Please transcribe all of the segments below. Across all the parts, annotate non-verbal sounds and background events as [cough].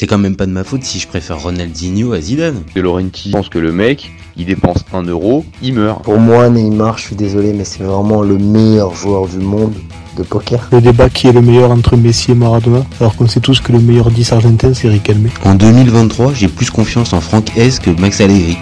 C'est quand même pas de ma faute si je préfère Ronaldinho à Zidane. De Laurenti pense que le mec, il dépense un euro, il meurt. Pour moi, Neymar, je suis désolé, mais c'est vraiment le meilleur joueur du monde de poker. Le débat qui est le meilleur entre Messi et Maradona, alors qu'on sait tous que le meilleur 10 argentin c'est Riquelme. En 2023, j'ai plus confiance en Franck S que Max Allegri.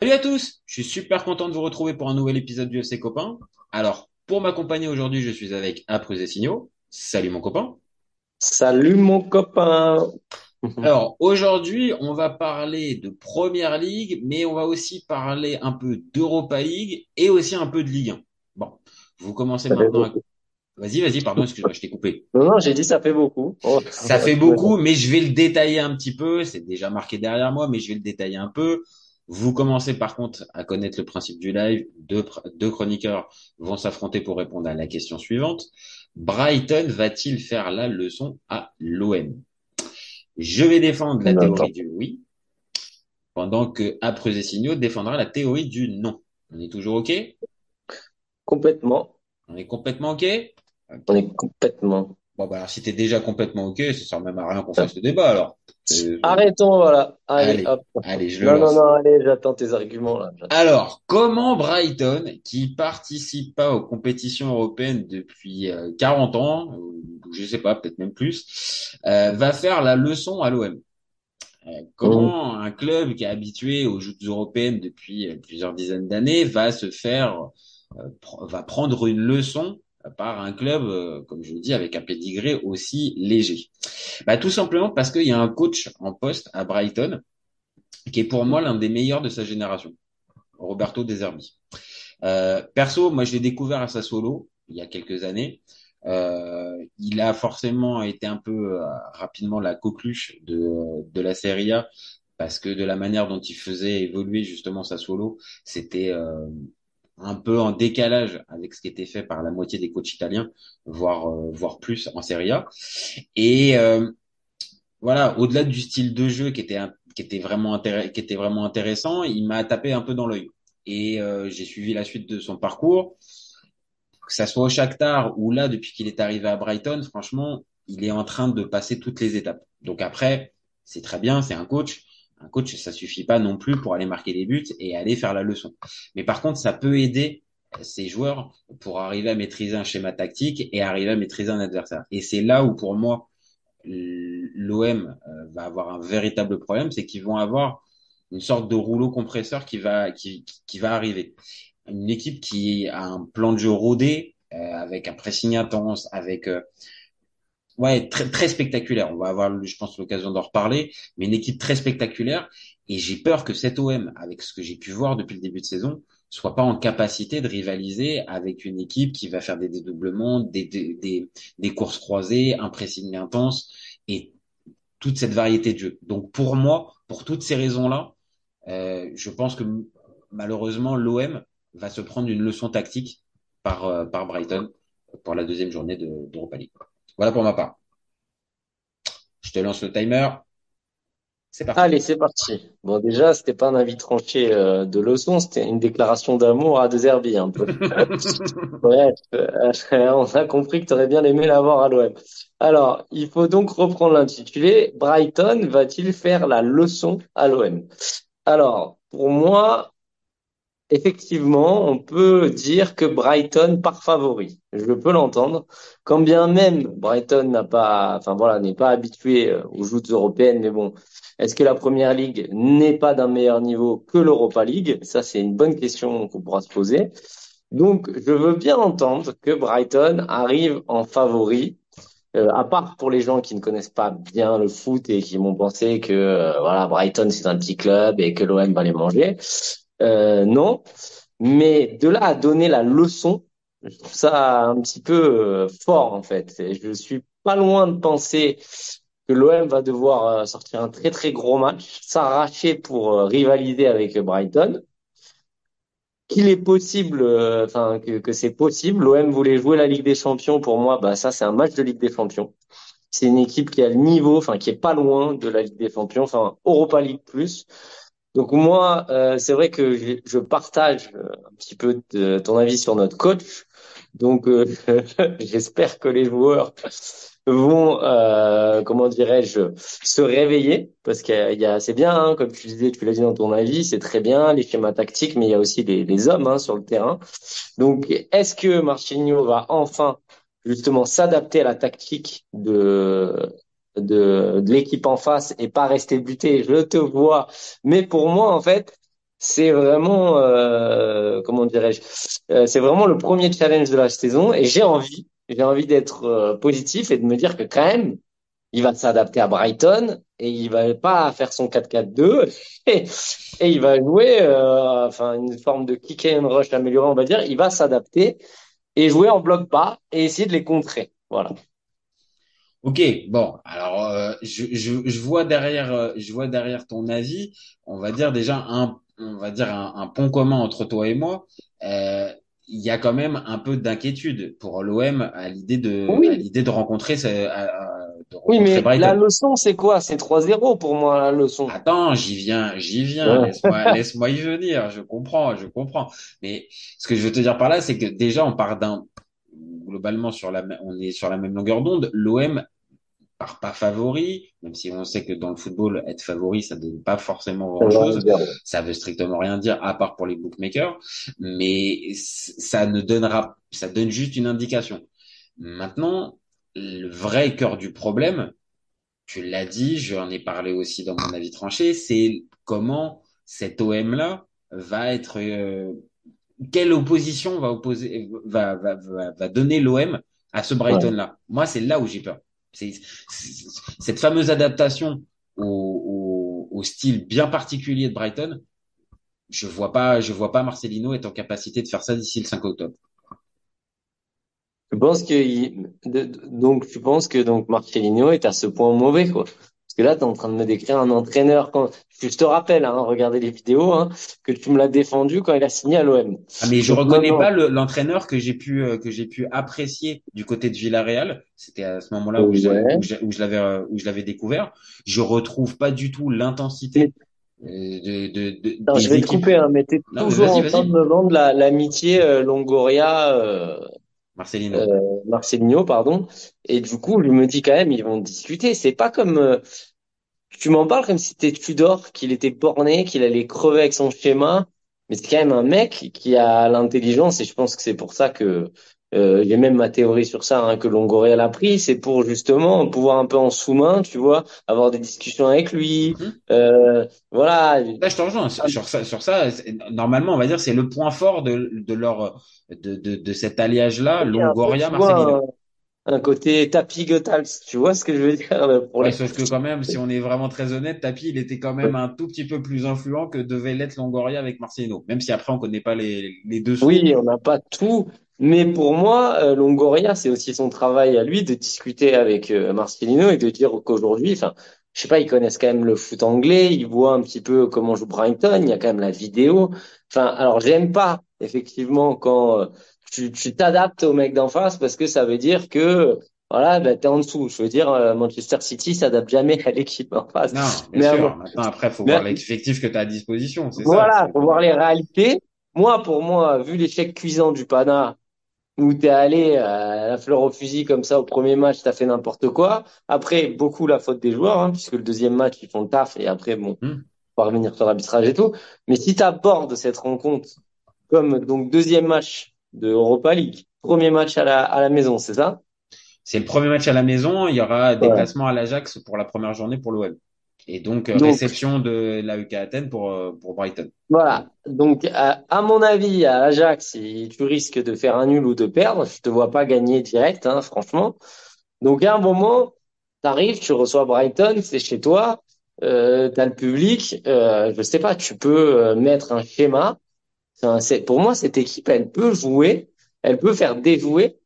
Salut à tous, je suis super content de vous retrouver pour un nouvel épisode du FC Copain. Alors, pour m'accompagner aujourd'hui, je suis avec Apres et Signaux. Salut mon copain. Salut mon copain. [laughs] Alors aujourd'hui, on va parler de Première Ligue, mais on va aussi parler un peu d'Europa League et aussi un peu de Ligue 1. Bon, vous commencez maintenant. À... Vas-y, vas-y, pardon, excuse-moi, je t'ai coupé. Non, non, j'ai dit ça fait beaucoup. Oh. Ça fait beaucoup, mais je vais le détailler un petit peu. C'est déjà marqué derrière moi, mais je vais le détailler un peu. Vous commencez par contre à connaître le principe du live. Deux, deux chroniqueurs vont s'affronter pour répondre à la question suivante. Brighton va-t-il faire la leçon à l'OM Je vais défendre la théorie du oui, pendant que Après Signaux défendra la théorie du non. On est toujours OK? Complètement. On est complètement OK? On est complètement. Bon, bah alors si t'es déjà complètement OK, ça sert même à rien qu'on fasse le débat alors. Euh, Arrêtons, voilà. Allez, allez, hop. Allez, je le non, lance. non, non, allez, j'attends tes arguments là. Alors, comment Brighton, qui participe pas aux compétitions européennes depuis euh, 40 ans, ou je sais pas, peut-être même plus, euh, va faire la leçon à l'OM Euh, Comment un club qui est habitué aux joutes européennes depuis euh, plusieurs dizaines d'années va se faire, euh, va prendre une leçon par un club, euh, comme je le dis, avec un pédigré aussi léger bah, Tout simplement parce qu'il y a un coach en poste à Brighton qui est pour moi l'un des meilleurs de sa génération, Roberto De Zerbi. Euh, perso, moi je l'ai découvert à Sassuolo il y a quelques années. Euh, il a forcément été un peu euh, rapidement la coqueluche de, la Serie A parce que de la manière dont il faisait évoluer justement Sassuolo, c'était euh, un peu en décalage avec ce qui était fait par la moitié des coachs italiens, voire euh, voire plus en Serie A. Et euh, voilà, au-delà du style de jeu qui était qui était vraiment qui était vraiment intéressant, il m'a tapé un peu dans l'œil. Et euh, j'ai suivi la suite de son parcours, que ça soit au Shakhtar ou là depuis qu'il est arrivé à Brighton, franchement, il est en train de passer toutes les étapes. Donc après, c'est très bien, c'est un coach. Un coach, ça suffit pas non plus pour aller marquer des buts et aller faire la leçon. Mais par contre, ça peut aider ces joueurs pour arriver à maîtriser un schéma tactique et arriver à maîtriser un adversaire. Et c'est là où pour moi l'OM euh, va avoir un véritable problème, c'est qu'ils vont avoir une sorte de rouleau compresseur qui va qui, qui va arriver. Une équipe qui a un plan de jeu rodé, euh, avec un pressing intense, avec euh, ouais très très spectaculaire. On va avoir, je pense, l'occasion d'en reparler, mais une équipe très spectaculaire. Et j'ai peur que cet OM, avec ce que j'ai pu voir depuis le début de saison, soit pas en capacité de rivaliser avec une équipe qui va faire des dédoublements, des, des, des, courses croisées, un pressing intense et toute cette variété de jeux. Donc pour moi, pour toutes ces raisons-là, euh, je pense que malheureusement l'OM va se prendre une leçon tactique par, euh, par Brighton pour la deuxième journée de- d'Europa League. Voilà pour ma part. Je te lance le timer. C'est parti. Allez, c'est parti. Bon, déjà, c'était pas un avis tranché euh, de leçon, c'était une déclaration d'amour à De Zerbi, un peu. [laughs] Bref, euh, [laughs] on a compris que tu aurais bien aimé l'avoir à l'OM. Alors, il faut donc reprendre l'intitulé. Brighton va-t-il faire la leçon à l'OM? Alors, pour moi, effectivement, on peut dire que Brighton part favori. Je peux l'entendre. Quand bien même Brighton n'a pas, enfin voilà, n'est pas habitué euh, aux joutes européennes, mais bon, est-ce que la Première Ligue n'est pas d'un meilleur niveau que l'Europa League? Ça, c'est une bonne question qu'on pourra se poser. Donc, je veux bien entendre que Brighton arrive en favori. Euh, à part pour les gens qui ne connaissent pas bien le foot et qui m'ont pensé que euh, voilà Brighton c'est un petit club et que l'OM va les manger. Euh, non, mais de là à donner la leçon, je trouve ça un petit peu euh, fort en fait. Je suis pas loin de penser que l'OM va devoir euh, sortir un très très gros match, s'arracher pour rivaliser avec Brighton. Qu'il est possible, enfin que, que c'est possible. L'OM voulait jouer la Ligue des Champions. Pour moi, bah ça c'est un match de Ligue des Champions. C'est une équipe qui a le niveau, enfin qui est pas loin de la Ligue des Champions, enfin Europa League plus. Donc moi, euh, c'est vrai que je, partage euh, un petit peu de ton avis sur notre coach. Donc, euh, [laughs] j'espère que les joueurs vont, euh, comment dirais-je, se réveiller parce qu'il y a, c'est bien, hein, comme tu disais, tu l'as dit dans ton avis, c'est très bien les schémas tactiques, mais il y a aussi les, hommes hein, sur le terrain. Donc, est-ce que Marcinho va enfin justement s'adapter à la tactique de de, de l'équipe en face et pas rester buté Je te vois, mais pour moi, en fait, c'est vraiment, euh, comment dirais-je, euh, c'est vraiment le premier challenge de la saison et j'ai envie, j'ai envie d'être euh, positif et de me dire que quand même, il va s'adapter à Brighton et il va pas faire son 4-4-2 [laughs] et, et, il va jouer, euh, enfin une forme de kick and rush amélioré, on va dire. Il va s'adapter et jouer en bloc bas et essayer de les contrer. Voilà. Ok, bon, alors euh, je, je, je, vois derrière, je vois derrière ton avis, on va dire déjà un on va dire, un, un, pont commun entre toi et moi, euh, il y a quand même un peu d'inquiétude pour l'OM à l'idée de, à l'idée de rencontrer, ce, de oui, mais la leçon, c'est quoi? C'est 3-0 pour moi, la leçon. Attends, j'y viens, j'y viens. Laisse-moi, [laughs] laisse-moi y venir. Je comprends, je comprends. Mais ce que je veux te dire par là, c'est que déjà, on part d'un, globalement, sur la, on est sur la même longueur d'onde. L'OM par pas favori, même si on sait que dans le football, être favori, ça donne pas forcément grand chose. Ça veut strictement rien dire, à part pour les bookmakers. Mais ça ne donnera, ça donne juste une indication. Maintenant, le vrai cœur du problème, tu l'as dit, j'en ai parlé aussi dans mon avis tranché, c'est comment cet OM là va être, euh, quelle opposition va opposer, va, va, va, va donner l'OM à ce Brighton là. Moi, c'est là où j'ai peur. Cette fameuse adaptation au, au, au, style bien particulier de Brighton. Je vois pas, je vois pas Marcelino être en capacité de faire ça d'ici le 5 octobre. Je pense que donc tu penses que donc Marcelino est à ce point mauvais quoi que là, tu es en train de me décrire un entraîneur. Quand... Je te rappelle, hein, regardez les vidéos, hein, que tu me l'as défendu quand il a signé à l'OM. Ah, mais je reconnais pas l'entraîneur que j'ai pu euh, que j'ai pu apprécier du côté de Villarreal. C'était à ce moment-là où, je, où je l'avais euh, où je l'avais découvert. Je retrouve pas du tout l'intensité. Euh, de, de, de, non, je vais te couper, hein, mais t'es toujours en train de me vendre l'amitié la, Longoria. Euh... Marcelino. Euh, Marcelino, pardon. Et du coup, je me dis quand même, ils vont discuter. C'est pas comme euh, tu m'en parles comme si c'était Tudor, qu'il était borné, qu'il allait crever avec son schéma. Mais c'est quand même un mec qui a l'intelligence et je pense que c'est pour ça que euh, j'ai même ma théorie sur ça hein, que Longoria l'a pris, c'est pour justement pouvoir un peu en sous-main, tu vois, avoir des discussions avec lui. Mhm. euh, voilà. Là, je te rejoins sur ça. Sur ça, normalement, on va dire c'est le point fort de, de leur de, de, de cet alliage-là, Longoria, Marcelino un côté Tapi Gothals, tu vois ce que je veux dire pour Sauf que quand même, si on est vraiment très honnête, Tapi, il était quand même un tout petit peu plus influent que devait l'être Longoria avec Marcelino, même si après on connaît pas les, les deux. Oui, on n'a pas tout, mais pour moi, euh, Longoria, c'est aussi son travail à lui de discuter avec euh, Marcelino et de dire qu'aujourd'hui, enfin, je sais pas, ils connaissent quand même le foot anglais, ils voient un petit peu comment joue Brighton, il y a quand même la vidéo. Enfin, alors j'aime pas effectivement quand euh, tu t'adaptes au mec d'en face parce que ça veut dire que voilà, ben, t'es en dessous. Je veux dire, euh, Manchester City s'adapte jamais à l'équipe en face. Non, bien mais sûr. Maintenant, après, faut voir l'effectif que tu as à disposition. Voilà, faut voir les réalités. Moi, pour moi, vu l'échec cuisant du Pana, où t'es allé à la fleur au fusil comme ça au premier match, t'as fait n'importe quoi. Après, beaucoup la faute des joueurs, hein, puisque le deuxième match, ils font le taf et après, bon, hmm. on va revenir sur l'arbitrage et tout. Mais si t'abordes cette rencontre comme donc deuxième match de Europa League. Premier match à la, à la maison, c'est ça? C'est le premier match à la maison. Il y aura déplacement à l'Ajax pour la première journée pour l'OM. Et donc, réception de la UK Athènes pour, euh, pour Brighton. Voilà. Donc, à, mon avis, à l'Ajax, tu risques de faire un nul ou de perdre. Je te vois pas gagner direct, hein, franchement. Donc, à un moment, tu arrives, tu reçois Brighton, c'est chez toi, euh, tu as le public. Euh, je sais pas, tu peux euh, mettre un schéma pour moi, cette équipe, elle peut jouer, elle peut faire déjouer.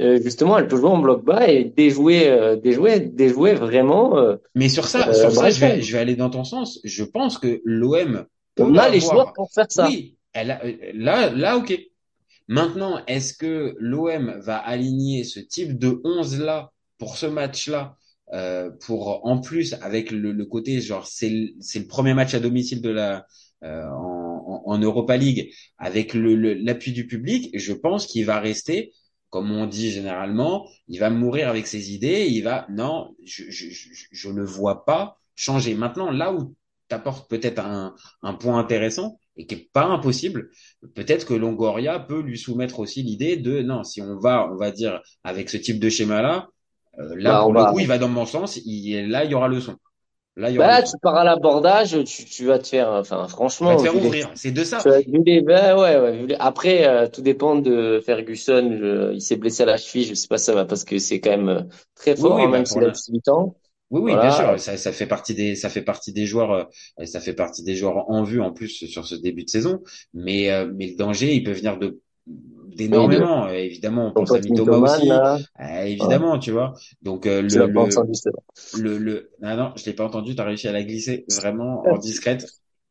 Euh, justement, elle peut jouer en bloc bas et déjouer, euh, déjouer, déjouer vraiment. Euh, Mais sur ça, sur ça, je vais, je vais aller dans ton sens. Je pense que l'OM on a les joueurs pour faire ça. Oui, elle là, là, ok. Maintenant, est-ce que l'OM va aligner ce type de 11 là pour ce match-là, pour en plus avec le, le côté genre c'est c'est le premier match à domicile de la en en, Europa League avec l'appui le, l'appui du public, je pense qu'il va rester comme on dit généralement, il va mourir avec ses idées. il va non, je je je, je ne vois pas changer. Maintenant, là où t'apportes peut-être un, un point intéressant et qui est pas impossible, peut-être que Longoria peut lui soumettre aussi l'idée de non, si on va, on va dire avec ce type de schéma-là, euh, là Bah, pour le va- coup, il va dans mon sens. Il, là, il y aura le son. Là, il y Bah aura tu pars à l'abordage, tu, tu vas te faire, enfin, Il va franchement, te faire ouvrir. C'est de ça. tu as vu les- bah ouais, ouais, les- Après, euh, tout dépend de Ferguson. Je- il s'est blessé à la cheville, je sais pas ça va parce que c'est quand même euh, très Oui, fort, oui, hein, bah, même s'il a la- 18 ans. Oui, oui, Voilà. bien sûr, ça, ça fait partie des, ça fait partie des joueurs, euh, ça fait partie des joueurs en vue en plus sur ce début de saison. Mais, euh, mais le danger, il peut venir de d'énormément. Évidemment, on pense à Mitoma aussi, évidemment, tu vois. Donc euh, le, le, entendu, le, le, ah non, je l'ai pas entendu. T'as réussi à la glisser vraiment en [laughs] discrète?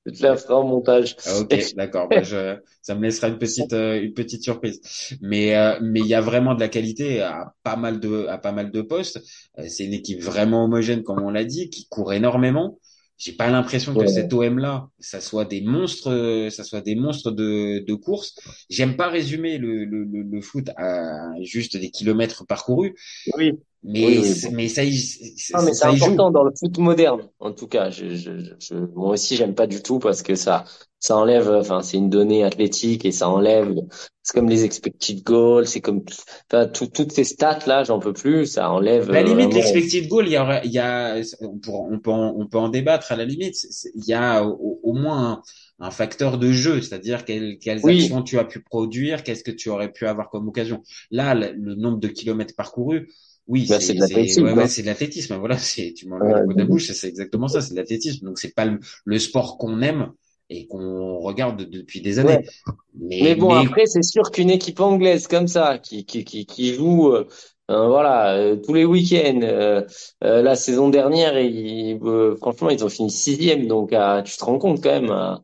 Je te la ferai en montage. Ah, ok, d'accord. Bah, je, ça me laissera une petite, euh, une petite surprise. Mais, euh, mais il y a vraiment de la qualité à pas mal de, à pas mal de postes. Euh, c'est une équipe vraiment homogène, comme on l'a dit, qui court énormément. J'ai pas l'impression que cet OM là, ça soit des monstres, euh, ça soit des monstres de, de course. J'aime pas résumer le, le, le, le foot à juste des kilomètres parcourus, Oui. Mais, Oui, oui, c'est- bon. mais ça y, ça, Ah, mais c'est y joue. important dans le foot moderne, en tout cas. Je, je, je, moi aussi, j'aime pas du tout parce que ça, ça enlève, enfin, c'est une donnée athlétique et ça enlève, c'est comme les expected goals, c'est comme, enfin, tout- toutes ces stats-là, j'en peux plus, ça enlève la limite, vraiment. l'expected goal, il y aurait, il y a, on, pourra- on peut en, on peut en débattre à la limite. Il y a au, au moins un, un facteur de jeu, c'est-à-dire quelles, quelles Oui. actions tu as pu produire, qu'est-ce que tu aurais pu avoir comme occasion. Là, le, le nombre de kilomètres parcourus, oui, Bah, c'est de l'athlétisme, ouais, quoi. ouais, c'est de l'athlétisme. Voilà, c'est tu le mot de la bouche, c'est exactement ça, c'est de l'athlétisme. Donc c'est pas le, le sport qu'on aime et qu'on regarde depuis des années. Ouais. Mais, Mais bon, mais- après, c'est sûr qu'une équipe anglaise comme ça, qui, qui, qui, qui joue, euh, euh, voilà, euh, tous les week-ends, euh, euh, la saison dernière, ils, euh, franchement, ils ont fini sixième, donc euh, tu te rends compte quand même. euh,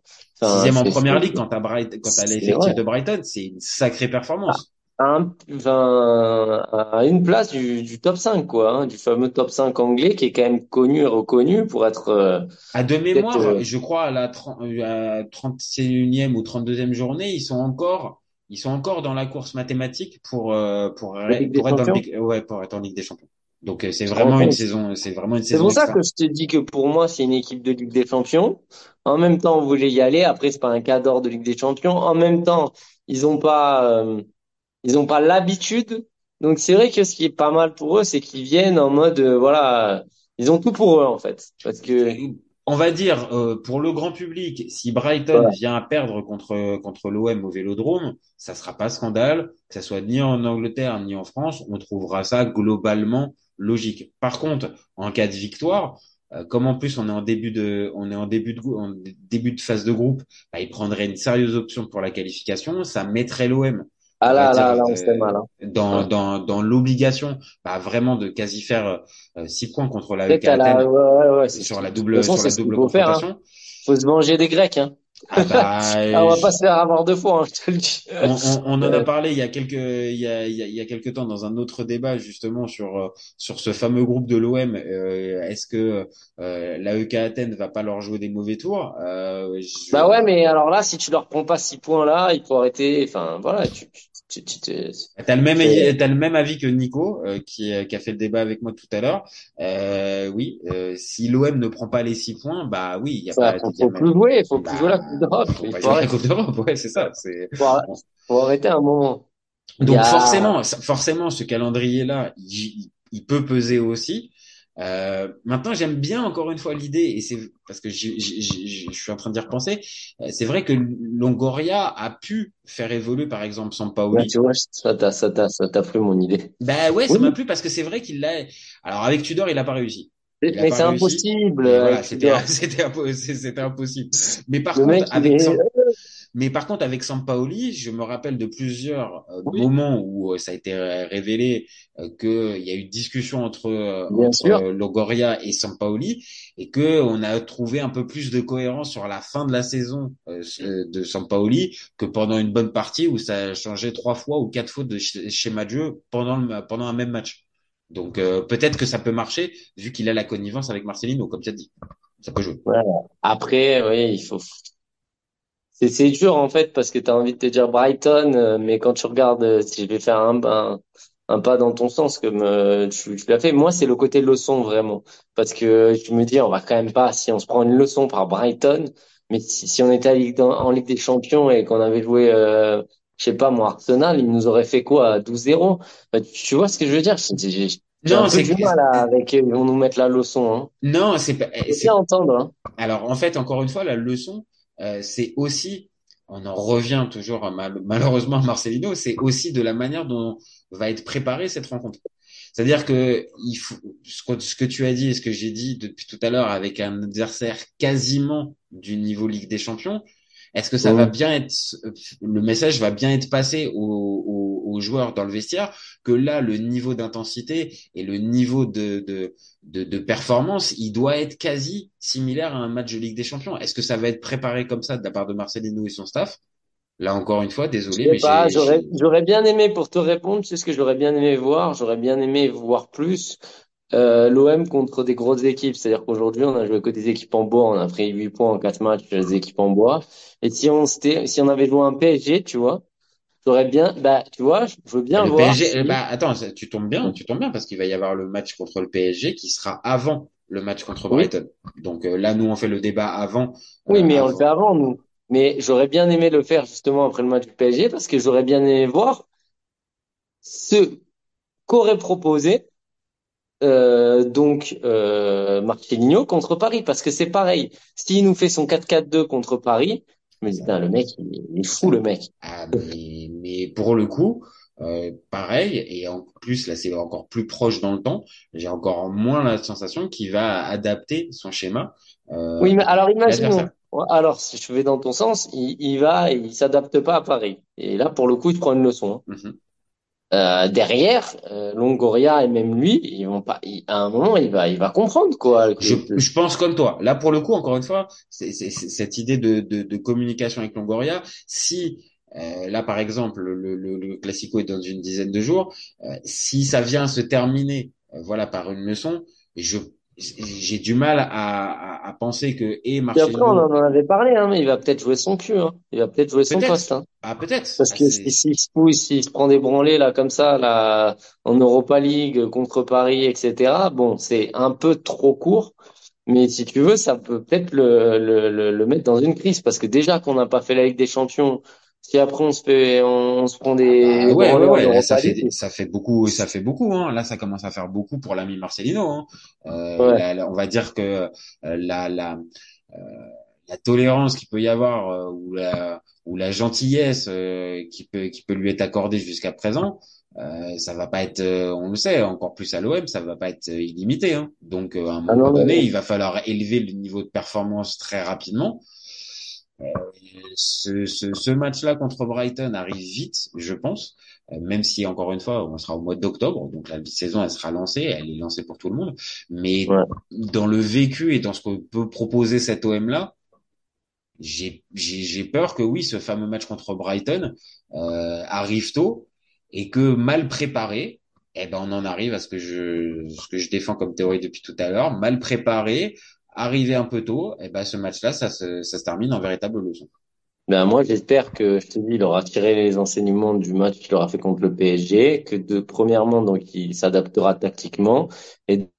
enfin, sixième en première ligue quand t'as Bright, quand l'effectif de Brighton, c'est une sacrée performance. Un, enfin, à une place du, du top 5, quoi, hein, du fameux top 5 anglais qui est quand même connu et reconnu pour être, euh, À de mémoire, euh, je crois à la 30, à 31e ou 32e journée, ils sont encore, ils sont encore dans la course mathématique pour, euh, pour, La Ligue des pour être dans le Champions Big- ouais, pour être en Ligue des Champions. Donc, euh, c'est te vraiment une compte saison, c'est vraiment une C'est saison pour ça extra. que je te dis que pour moi, c'est une équipe de Ligue des Champions. En même temps, on voulait y aller. Après, c'est pas un cadre de Ligue des Champions. En même temps, ils ont pas, euh, ils ont pas l'habitude. Donc, c'est vrai que ce qui est pas mal pour eux, c'est qu'ils viennent en mode, euh, voilà, ils ont tout pour eux, en fait. Parce que, On va dire, euh, pour le grand public, si Brighton vient à perdre contre, contre l'OM au Vélodrome, ça sera pas scandale, que ça soit ni en Angleterre ni en France, on trouvera ça globalement logique. Par contre, en cas de victoire, euh, comme en plus on est en début de, on est en début de, en début de phase de groupe, bah, il prendrait une sérieuse option pour la qualification, ça mettrait l'OM ah là, là, là, on euh, se fait mal, hein. dans, dans, dans l'obligation bah, vraiment de quasi faire euh, six points contre la à la, Athènes ouais, ouais, ouais, sur la double, façon, sur la double faut faire, hein. confrontation. Faut se venger des Grecs, hein. Ah bah, [laughs] Ah, on va pas se faire avoir deux fois, hein, je te le dis. on, on, on en a parlé il y a quelques il y a, il y a, il y a quelques temps dans un autre débat justement sur euh, sur ce fameux groupe de l'OM. Euh, Est-ce que euh, la EK Athènes va pas leur jouer des mauvais tours? Euh, je- Bah ouais, mais alors là, si tu leur prends pas six points là, il faut arrêter. Enfin, voilà, tu, tu, tu, tu- T'as le même C'est- t'as le même avis que Nico euh, qui qui a fait le débat avec moi tout à l'heure. Euh, oui, euh, si l'OM ne prend pas les six points, bah oui, il y a Enfin, pas faut, faut plus jouer, faut plus bah, jouer la Coupe d'Europe. faut Il pas faut jouer la Coupe d'Europe, ouais, c'est ça. C'est faut arrêter, faut arrêter un moment. Donc a- forcément, ça- forcément, ce calendrier-là, il, il peut peser aussi. Euh, maintenant, j'aime bien encore une fois l'idée, et c'est parce que je suis en train d'y repenser. euh, C'est vrai que Longoria a pu faire évoluer, par exemple, Ouais, Sampaoli. tu vois, ça t'a, ça t'a, ça t'a plu mon idée. Ben ouais, ça Oui. m'a plu parce que c'est vrai qu'il l'a. Alors avec Tudor, il a pas réussi. Il Mais c'est impossible. Euh, voilà, avec c'était [laughs] c'était impo- c'était impossible. Mais par Le contre, avec Sam- Mais par contre, avec Sampaoli, je me rappelle de plusieurs euh, Oui. moments où euh, ça a été révélé euh, qu'il y a eu discussion entre, Longoria et Sampaoli et que on a trouvé un peu plus de cohérence sur la fin de la saison de Sampaoli que pendant une bonne partie où ça a changé trois fois ou quatre fois de sch- schéma de jeu pendant le, pendant un même match. Donc euh, peut-être que ça peut marcher vu qu'il a la connivence avec Marcelino, comme tu as dit. Ça peut jouer. Après, oui, il faut. C'est c'est dur en fait parce que tu as envie de te dire Brighton, euh, mais quand tu regardes, euh, si je vais faire un, un, un pas dans ton sens comme euh, tu, tu l'as fait, moi c'est le côté leçon vraiment. Parce que je me dis, on va quand même pas, si on se prend une leçon par Brighton, mais si, si on était à en Ligue des Champions et qu'on avait joué, euh, je sais pas moi, Arsenal, il nous aurait fait quoi, 12-0? Bah, tu vois ce que je veux dire? Non, c'est du mal à- avec, ils vont nous mettre la leçon, hein. non, c'est pas. C'est bien entendre, hein. Alors, en fait, encore une fois, la leçon, c'est aussi, on en revient toujours malheureusement à Marcelino, c'est aussi de la manière dont va être préparée cette rencontre. C'est-à-dire que il faut, ce que tu as dit et ce que j'ai dit depuis tout à l'heure avec un adversaire quasiment du niveau Ligue des Champions, est-ce que ça va bien être, le message va bien être passé aux, aux- aux joueurs dans le vestiaire que là, le niveau d'intensité et le niveau de, de, de, de performance, il doit être quasi similaire à un match de Ligue des Champions. Est-ce que ça va être préparé comme ça de la part de Marcelino et son staff? Là encore une fois, désolé, mais pas, j'aurais, j'aurais bien aimé pour te répondre, sais ce que j'aurais bien aimé voir, j'aurais bien aimé voir plus euh, l'OM contre des grosses équipes. C'est-à-dire qu'aujourd'hui, on a joué que des équipes en bois, on a pris 8 points en 4 matchs, des équipes en bois. Et si on s'était, si on avait joué un PSG, tu vois, j'aurais bien, bah, tu vois, je veux bien le voir PSG, si, bah attends, tu tombes bien, tu tombes bien parce qu'il va y avoir le match contre le PSG qui sera avant le match contre oui, Brighton. Donc euh, là, nous, on fait le débat avant, euh, oui, mais on le fait avant, nous. Mais j'aurais bien aimé le faire justement après le match du PSG parce que j'aurais bien aimé voir ce qu'aurait proposé Euh, donc euh, Marcelinho contre Paris parce que c'est pareil. S'il nous fait son 4-4-2 contre Paris, je me dis le mec il est fou le mec. Ah, mais, mais pour le coup, euh, pareil, et en plus, là, c'est encore plus proche dans le temps. J'ai encore moins la sensation qu'il va adapter son schéma euh, Oui, mais alors imaginons. Alors si je vais dans ton sens, il, il va, il s'adapte pas à Paris. Et là pour le coup, il prend une leçon. hein. Mhm. Euh, derrière, euh, Longoria et même lui, ils vont pas. à un moment, il va, il va comprendre quoi. Je, je pense comme toi. Là, pour le coup, encore une fois, cette idée de, de, de communication avec Longoria. Si euh, là, par exemple, le, le, le Classico est dans une dizaine de jours, euh, si ça vient se terminer, euh, voilà, par une leçon, je j'ai du mal à, à, à penser que et après, on en avait parlé, hein, mais il va peut-être jouer son cul. Hein. Il va peut-être jouer son poste. Hein. ah peut-être, Parce Ah, que s'il se pousse, s'il se prend des branlées là comme ça là en Europa League contre Paris, etc. Bon, c'est un peu trop court, mais si tu veux, ça peut peut-être le, le, le, le mettre dans une crise parce que déjà qu'on n'a pas fait la Ligue des Champions, si après on se fait, on, on se prend Ah des, bah des ouais, là ça fait League, ça fait beaucoup, ça fait beaucoup, hein. Là ça commence à faire beaucoup pour l'ami Marcelino, hein. Euh, ouais. on va dire que euh, la la euh, la tolérance qu'il peut y avoir euh, ou la ou la gentillesse qui peut qui peut lui être accordée jusqu'à présent, euh, ça va pas être, euh, on le sait, encore plus à l'OM, ça va pas être euh, illimité, hein. Donc à un Ah moment non, donné, il va falloir élever le niveau de performance très rapidement. Euh, ce, ce, ce match-là contre Brighton arrive vite, je pense, euh, même si encore une fois, on sera au mois d'octobre, donc la saison elle sera lancée, elle est lancée pour tout le monde. Mais ouais. dans le vécu et dans ce que peut proposer cet OM-là, j'ai peur que oui, ce fameux match contre Brighton euh, arrive tôt et que mal préparé, eh ben on en arrive à ce que je ce que je défends comme théorie depuis tout à l'heure, mal préparé, arrivé un peu tôt, eh ben ce match-là, ça se ça se termine en véritable leçon. Ben moi, j'espère que, je te dis, il aura tiré les enseignements du match qu'il aura fait contre le PSG, que de, premièrement, donc, il s'adaptera tactiquement, et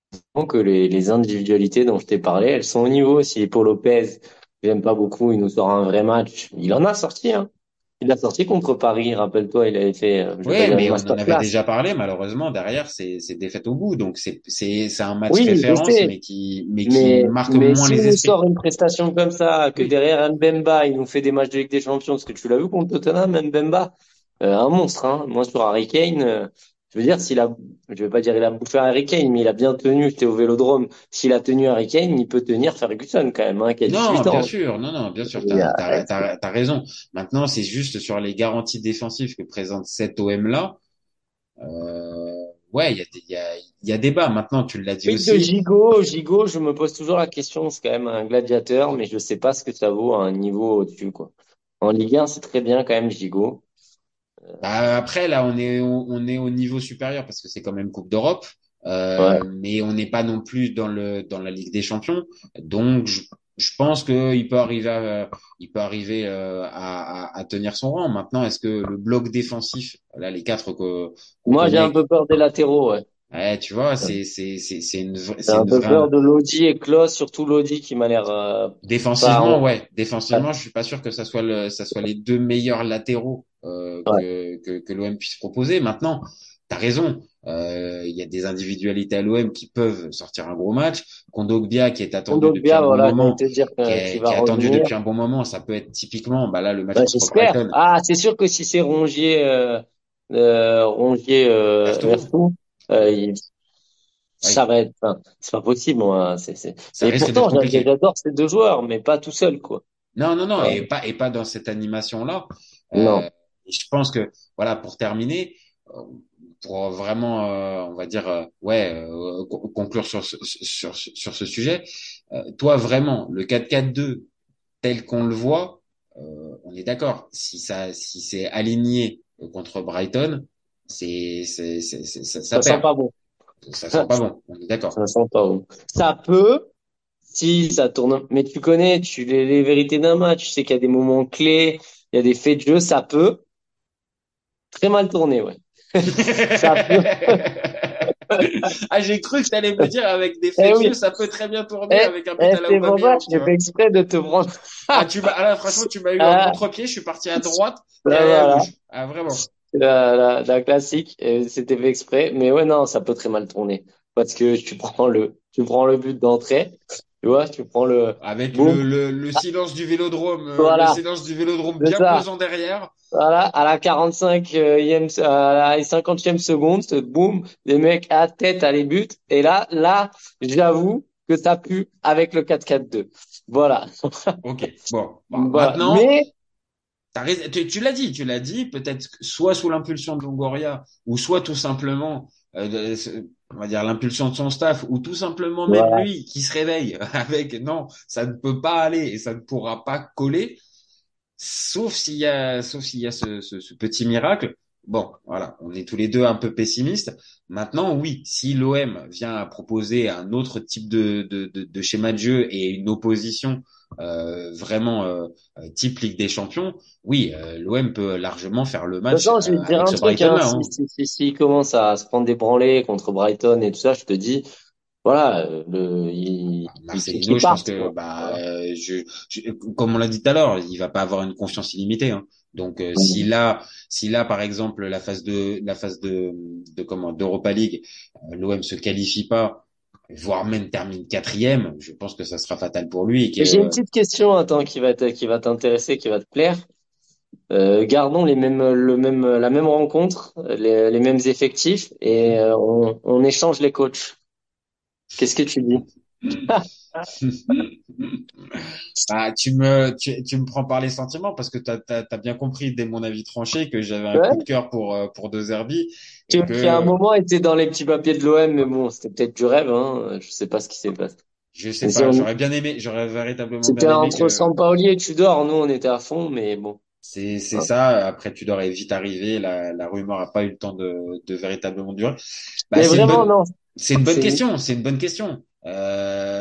que les, les individualités dont je t'ai parlé, elles sont au niveau. Si Paul Lopez, j'aime pas beaucoup, il nous sort un vrai match, il en a sorti, hein. Il a sorti contre Paris, rappelle-toi, il avait fait, euh, dire mais on en avait déjà parlé. Malheureusement, derrière, c'est c'est défaite au bout. Donc c'est c'est c'est un match Oui, référence, mais qui mais qui marque mais moins les esprits. sort une prestation comme ça, que Oui. derrière Mbemba, il nous fait des matchs de Ligue des Champions, parce que tu l'as vu contre Tottenham, Mbemba, euh, un monstre, hein. Moi, sur Harry Kane, euh, je veux dire, s'il a, je vais pas dire il a bouffé Harry Kane, mais il a bien tenu, j'étais au Vélodrome. S'il a tenu Harry Kane, il peut tenir Ferguson, quand même, hein, qui a Non, 18 bien ans. sûr, non, non, bien sûr, y t'as, t'as, t'as, t'as raison. Maintenant, c'est juste sur les garanties défensives que présente cet OM-là. Euh, ouais, il y a, des- y a, y a débat. Maintenant, tu l'as dit de aussi. Gigot, Gigot, je me pose toujours la question, c'est quand même un gladiateur, mais je sais pas ce que ça vaut à un niveau au-dessus, quoi. En Ligue 1, c'est très bien quand même, Gigot. Bah, après, là, on est, au- on est au niveau supérieur parce que c'est quand même Coupe d'Europe. Ouais. Euh, mais on n'est pas non plus dans le dans la Ligue des Champions. Donc, je, je pense qu'il peut arriver à, il peut arriver euh, à, à, à tenir son rang. Maintenant, est-ce que le bloc défensif, là, les quatre que qu'on Moi, j'ai un peu peur des latéraux, ouais. Ouais, tu vois, c'est c'est c'est c'est une vra- J'ai un peu vraie peur de Lodi et Klose, surtout Lodi qui m'a l'air euh, défensivement, pas. ouais, défensivement, je suis pas sûr que ça soit le ça soit les deux meilleurs latéraux euh, Ouais. que que que l'OM puisse proposer. Maintenant, t'as raison. Euh, Il y a des individualités à l'OM qui peuvent sortir un gros match. Kondogbia qui est attendu depuis Kondogbia, un bon voilà, j'allais moment, dire qui que- qu'il est, qui est attendu depuis un bon moment. Ça peut être typiquement, bah là, le match Ouais, contre j'espère. Brighton. Ah, c'est sûr que si c'est Rongier, euh, euh, Rongier, euh, Vertou, euh, il- oui, ça va être, enfin, c'est pas possible, moi. C'est, c'est. ça Et risque pourtant, d'être j'a- compliqué. j'adore ces deux joueurs, mais pas tout seul, quoi. Non, non, non, et pas et pas dans cette animation-là. Non. Euh, et je pense que voilà, pour terminer, euh, pour vraiment, euh, on va dire, euh, ouais, euh, con- conclure sur ce, sur sur ce sujet. euh, toi, vraiment, le 4-4-2 tel qu'on le voit, euh, on est d'accord. Si ça, si c'est aligné contre Brighton, c'est c'est c'est c'est- ça, ça Ça sent pas bon. Ça sent pas bon. On est d'accord. Ça sent pas bon. Ça peut, si ça tourne, mais tu connais, tu les, les vérités d'un match, tu sais qu'il y a des moments clés, il y a des faits de jeu, ça peut très mal tourner, ouais. [laughs] Ça peut. [laughs] Ah, j'ai cru que tu allais me dire avec des Eh faits de oui. jeu, ça peut très bien tourner Eh, avec un but eh, à la Aubameyang, j'ai fait exprès de te prendre. Ah, tu m'as, ah là, franchement, tu m'as eu un Ah, contre-pied, je suis parti à droite et là, allé à voilà. gauche. Ah, vraiment. La, la, la classique, euh, c'était fait exprès, mais ouais, non, ça peut très mal tourner. Parce que tu [laughs] prends le, tu prends le but d'entrée, tu vois, tu prends le, Avec le, le, le silence du vélodrome, euh, le voilà, silence du vélodrome bien ça. pesant derrière. Voilà, à la 45e, à la 50e seconde, boum, les mecs à tête à les buts. Et là, là, j'avoue que ça pue avec le 4-4-2. Voilà. [laughs] Ok. Bon. Bon, Voilà. maintenant, Mais, Tu, tu l'as dit, tu l'as dit, peut-être soit sous l'impulsion de Longoria, ou soit tout simplement, euh, on va dire l'impulsion de son staff, ou tout simplement même lui qui se réveille [laughs] avec non, ça ne peut pas aller et ça ne pourra pas coller, sauf s'il y a, sauf s'il y a ce, ce, ce petit miracle. Bon, voilà, on est tous les deux un peu pessimistes. Maintenant, oui, si l'OM vient à proposer un autre type de, de, de, de schéma de jeu et une opposition vraiment euh, euh, type Ligue des Champions, oui, euh, l'OM peut largement faire le match façon, je vais euh, te dire un truc, hein, si, Hein. si, si, s'il commence à se prendre des branlées contre Brighton et tout ça, je te dis, voilà, euh, le, il, Ah, il qu'il je pense que bah, euh, je, je- comme on l'a dit tout à l'heure, il va pas avoir une confiance illimitée. Hein. Donc, euh, si là, si là, par exemple, la phase de, la phase de, de comment, d'Europa League, euh, l'OM se qualifie pas, voire même termine quatrième, je pense que ça sera fatal pour lui J'ai une que, petite question, attends, qui va te, qui va t'intéresser, qui va te plaire. Euh, gardons les mêmes, le même, la même rencontre, les, les mêmes effectifs et euh, on, on échange les coachs. Qu'est-ce que tu dis? [laughs] bah, tu me, tu, tu me prends par les sentiments parce que t'as, t'as bien compris dès mon avis tranché que j'avais un Ouais. coup de cœur pour, euh, pour De Zerbi Tu et qui à un que, moment était dans les petits papiers de l'OM, mais bon, c'était peut-être du rêve, hein. Je sais pas ce qui s'est passé. je sais Mais pas, j'aurais bien aimé, j'aurais véritablement C'était bien aimé entre que, Sampaoli et Tudor. Nous, on était à fond, mais bon. C'est c'est Ouais. ça. Après, tu est vite arrivé. La, la rumeur a pas eu le temps de, de véritablement durer. Bah, Mais c'est une vraiment, bonne, non. c'est une bonne question. C'est une bonne question. Euh, ah,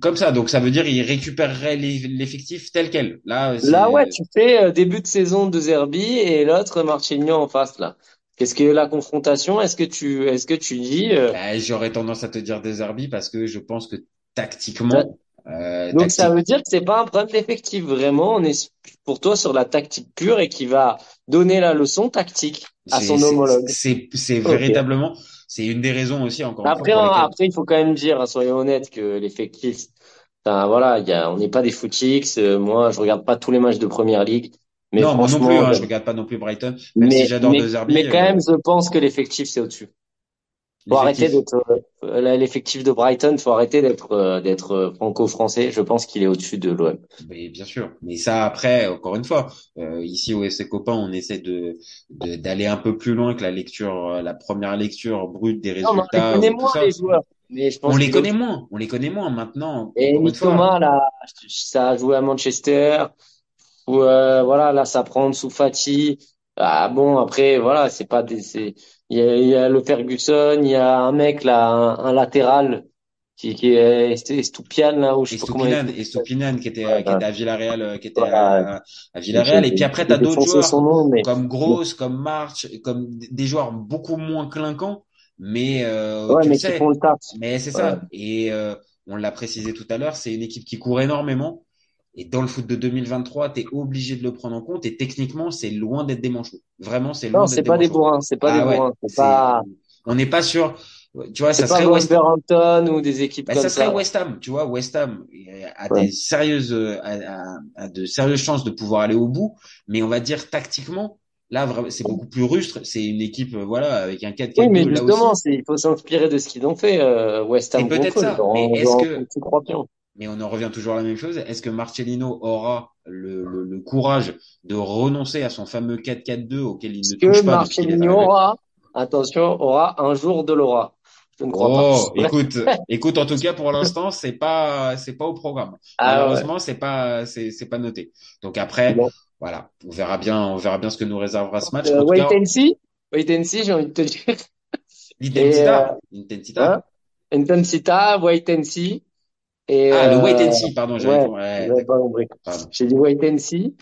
comme ça. Donc, ça veut dire il récupérerait l'eff- l'effectif tel quel. Là, là, ouais, tu fais euh, début de saison de Zerbi et l'autre Marchinho en face, là. Qu'est-ce que la confrontation? Est-ce que tu, est-ce que tu dis, euh, bah, j'aurais tendance à te dire des Zerbi parce que je pense que tactiquement, euh, donc ça veut dire que c'est pas un problème d'effectif. Vraiment, on est pour toi sur la tactique pure et qui va donner la leçon tactique à son homologue. c'est véritablement. C'est une des raisons aussi, encore une fois, Après, hein, lesquelles. après, il faut quand même dire, soyons honnêtes, que l'effectif, enfin, voilà, il y a, on n'est pas des footix. Euh, moi, je regarde pas tous les matchs de Première Ligue, mais Non, moi non plus. Hein, je- je regarde pas non plus Brighton, même si mais, j'adore mais, Zerbi. mais quand euh, même, je pense que l'effectif, c'est au-dessus. Faut arrêter l'effectif. d'être, euh, l'effectif de Brighton, faut arrêter d'être, euh, d'être euh, franco-français. Je pense qu'il est au-dessus de l'OM. Mais bien sûr. Mais ça, après, encore une fois, euh, ici au FC Copain, on essaie de de- d'aller un peu plus loin que la lecture, euh, la première lecture brute des Non, mais on les résultats connaît moins, ça. les joueurs. Mais je On les connaît moins. On les connaît moins maintenant. Et. Mitoma, là, ça a joué à Manchester. Ou euh, voilà, là, ça prend sous Fati. Ah bon, après, voilà, c'est pas des, c'est, il y a, il y a le Ferguson, il y a un mec là, un, un latéral qui, qui est Estupian là où je sais pas Estupinan, Estupinan qui était, Ouais, qui était à Villarreal, euh, qui était à, à Villarreal. Et puis après, t'as d'autres joueurs nom, mais comme Gross, comme March, comme des joueurs beaucoup moins clinquants, mais euh, ouais, tu mais qui sais. font le taf. Mais c'est ça. Et euh, on l'a précisé tout à l'heure, c'est une équipe qui court énormément. Et dans le foot de 2023, tu es obligé de le prendre en compte. Et techniquement, c'est loin d'être des manchots. Vraiment, c'est loin Non, d'être c'est des pas des manchots. bourrins, c'est pas Ah des bourrins, c'est c'est- pas, On n'est pas sûr. Tu vois, ça pas serait West Wolverhampton ou des équipes bah, comme ça serait. West Ham, tu vois, West Ham a Ouais. des sérieuses, a, a- a de sérieuses chances de pouvoir aller au bout, mais on va dire tactiquement, là c'est beaucoup plus rustre. C'est une équipe, euh, voilà, avec un 4-4-2 Oui, mais justement, il faut s'inspirer de ce qu'ils ont fait, euh, West Ham Et peut-être ça, dans, mais est-ce que- Mais on en revient toujours à la même chose. Est-ce que Marcelino aura le, le, le courage de renoncer à son fameux 4-4-2 auquel il ne touche que pas arrivé? aura, attention, aura un jour de l'aura? Je ne crois Oh, pas. écoute, écoute, en tout cas, pour l'instant, c'est pas, c'est pas au programme. Ah ouais. Malheureusement, c'est pas, c'est, pas noté. Donc après, Bon. voilà, on verra bien, on verra bien ce que nous réservera ce match. Euh, En wait cas, and see, wait and see, j'ai envie de te dire. l'intensita, l'intensita. Hein? Intensita, wait and see. Et, Ah, le euh, wait and see, pardon, j'avais, ouais, pas compris. J'ai dit wait and see,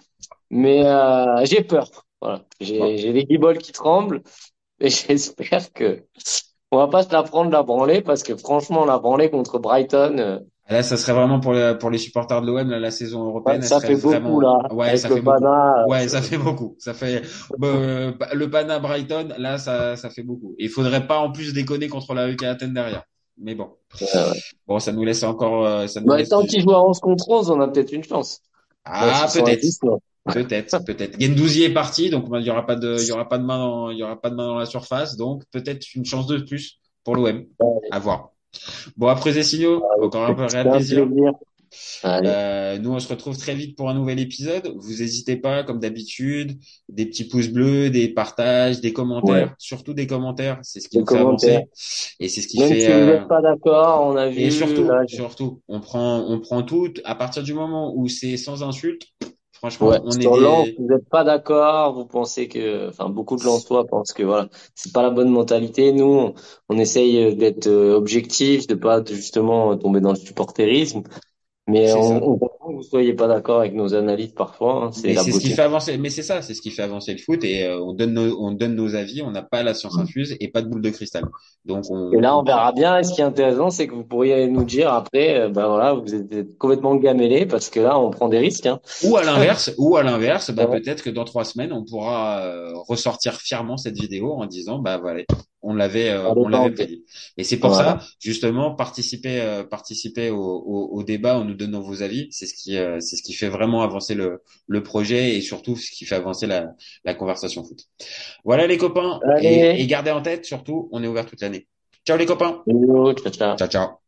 mais euh, j'ai peur. Voilà, j'ai Bon. les guibolles qui tremblent et [laughs] j'espère que on va pas se la prendre la branlée parce que franchement la branlée contre Brighton, euh, Là, ça serait vraiment pour, les- pour les supporters de l'OM, la saison européenne, ça fait beaucoup vraiment, là ouais, avec ça le fait beaucoup. Euh, Ouais, ça fait beaucoup. Ça fait [laughs] euh, le Pana Brighton, là, ça, ça fait beaucoup. Il faudrait pas en plus déconner contre la UK Athènes derrière. Mais bon, ouais. bon, ça nous laisse encore, euh, ça nous Bah, laisse tant qu'ils jouent à 11 contre 11, on a peut-être une chance. Ah, Ouais, à peut-être, 10, non. peut-être, peut-être. Gendouzi est parti, donc il y aura pas de, il y aura pas de main dans, il y aura pas de main dans la surface, donc peut-être une chance de plus pour l'OM. À voir. Bon, après ces signaux, encore un peu réel plaisir. Euh, nous, on se retrouve très vite pour un nouvel épisode. Vous n'hésitez pas, comme d'habitude, des petits pouces bleus, des partages, des commentaires, surtout des commentaires. C'est ce qui Des nous fait avancer. Et c'est ce qui Même fait. si vous euh, n'êtes pas d'accord, on a vu. Et surtout, là, surtout, on prend, on prend tout. À partir du moment où c'est sans insulte, franchement, Ouais, on est des. Vous n'êtes pas d'accord, vous pensez que, enfin, beaucoup de Lensois pensent que voilà, c'est pas la bonne mentalité. Nous, on, on essaye d'être euh, objectif, de pas justement tomber dans le supporterisme. Mais on, comprend que vous soyez pas d'accord avec nos analyses parfois. hein, c'est Mais la c'est ce qui fait avancer. Mais c'est ça, c'est ce qui fait avancer le foot. Et euh, on donne nos, on donne nos avis. On n'a pas la science infuse et pas de boule de cristal. Donc on. Et là, on verra bien. Et ce qui est intéressant, c'est que vous pourriez nous dire après, euh, ben voilà, vous êtes complètement gamellé parce que là, on prend des risques. Hein. Ou à l'inverse, [laughs] ou à l'inverse, bah, Ouais. peut-être que dans trois semaines, on pourra euh, ressortir fièrement cette vidéo en disant, bah voilà, on l'avait, euh, Allez, on l'avait prédit. Et c'est pour Voilà. ça, justement, participer, euh, participer au, au, au débat en nous donnant vos avis. C'est ce qui, euh, c'est ce qui fait vraiment avancer le, le projet et surtout ce qui fait avancer la, la conversation foot. Voilà les copains. Et, et gardez en tête, surtout, on est ouvert toute l'année. Ciao les copains. Ciao, ciao. Ciao ciao.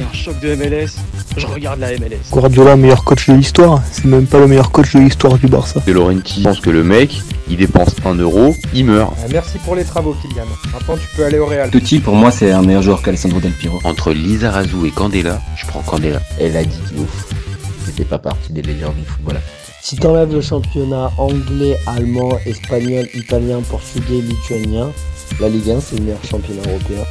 un choc de MLS, je regarde la MLS. Guardiola, meilleur coach de l'histoire, c'est même pas le meilleur coach de l'histoire du Barça. De Laurenti pense que le mec, il dépense un euro, il meurt. Ah, merci pour les travaux, Kylian. Maintenant, tu peux aller au Real. Totti, pour moi, c'est un meilleur joueur qu'Alessandro Del Piro. Entre Lizarazu et Candela, je prends Candela. Elle a dit ouf. C'était pas partie des légendes du football. Si t'enlèves le championnat anglais, allemand, espagnol, italien, portugais, lituanien, la Ligue 1 c'est le meilleur championnat européen.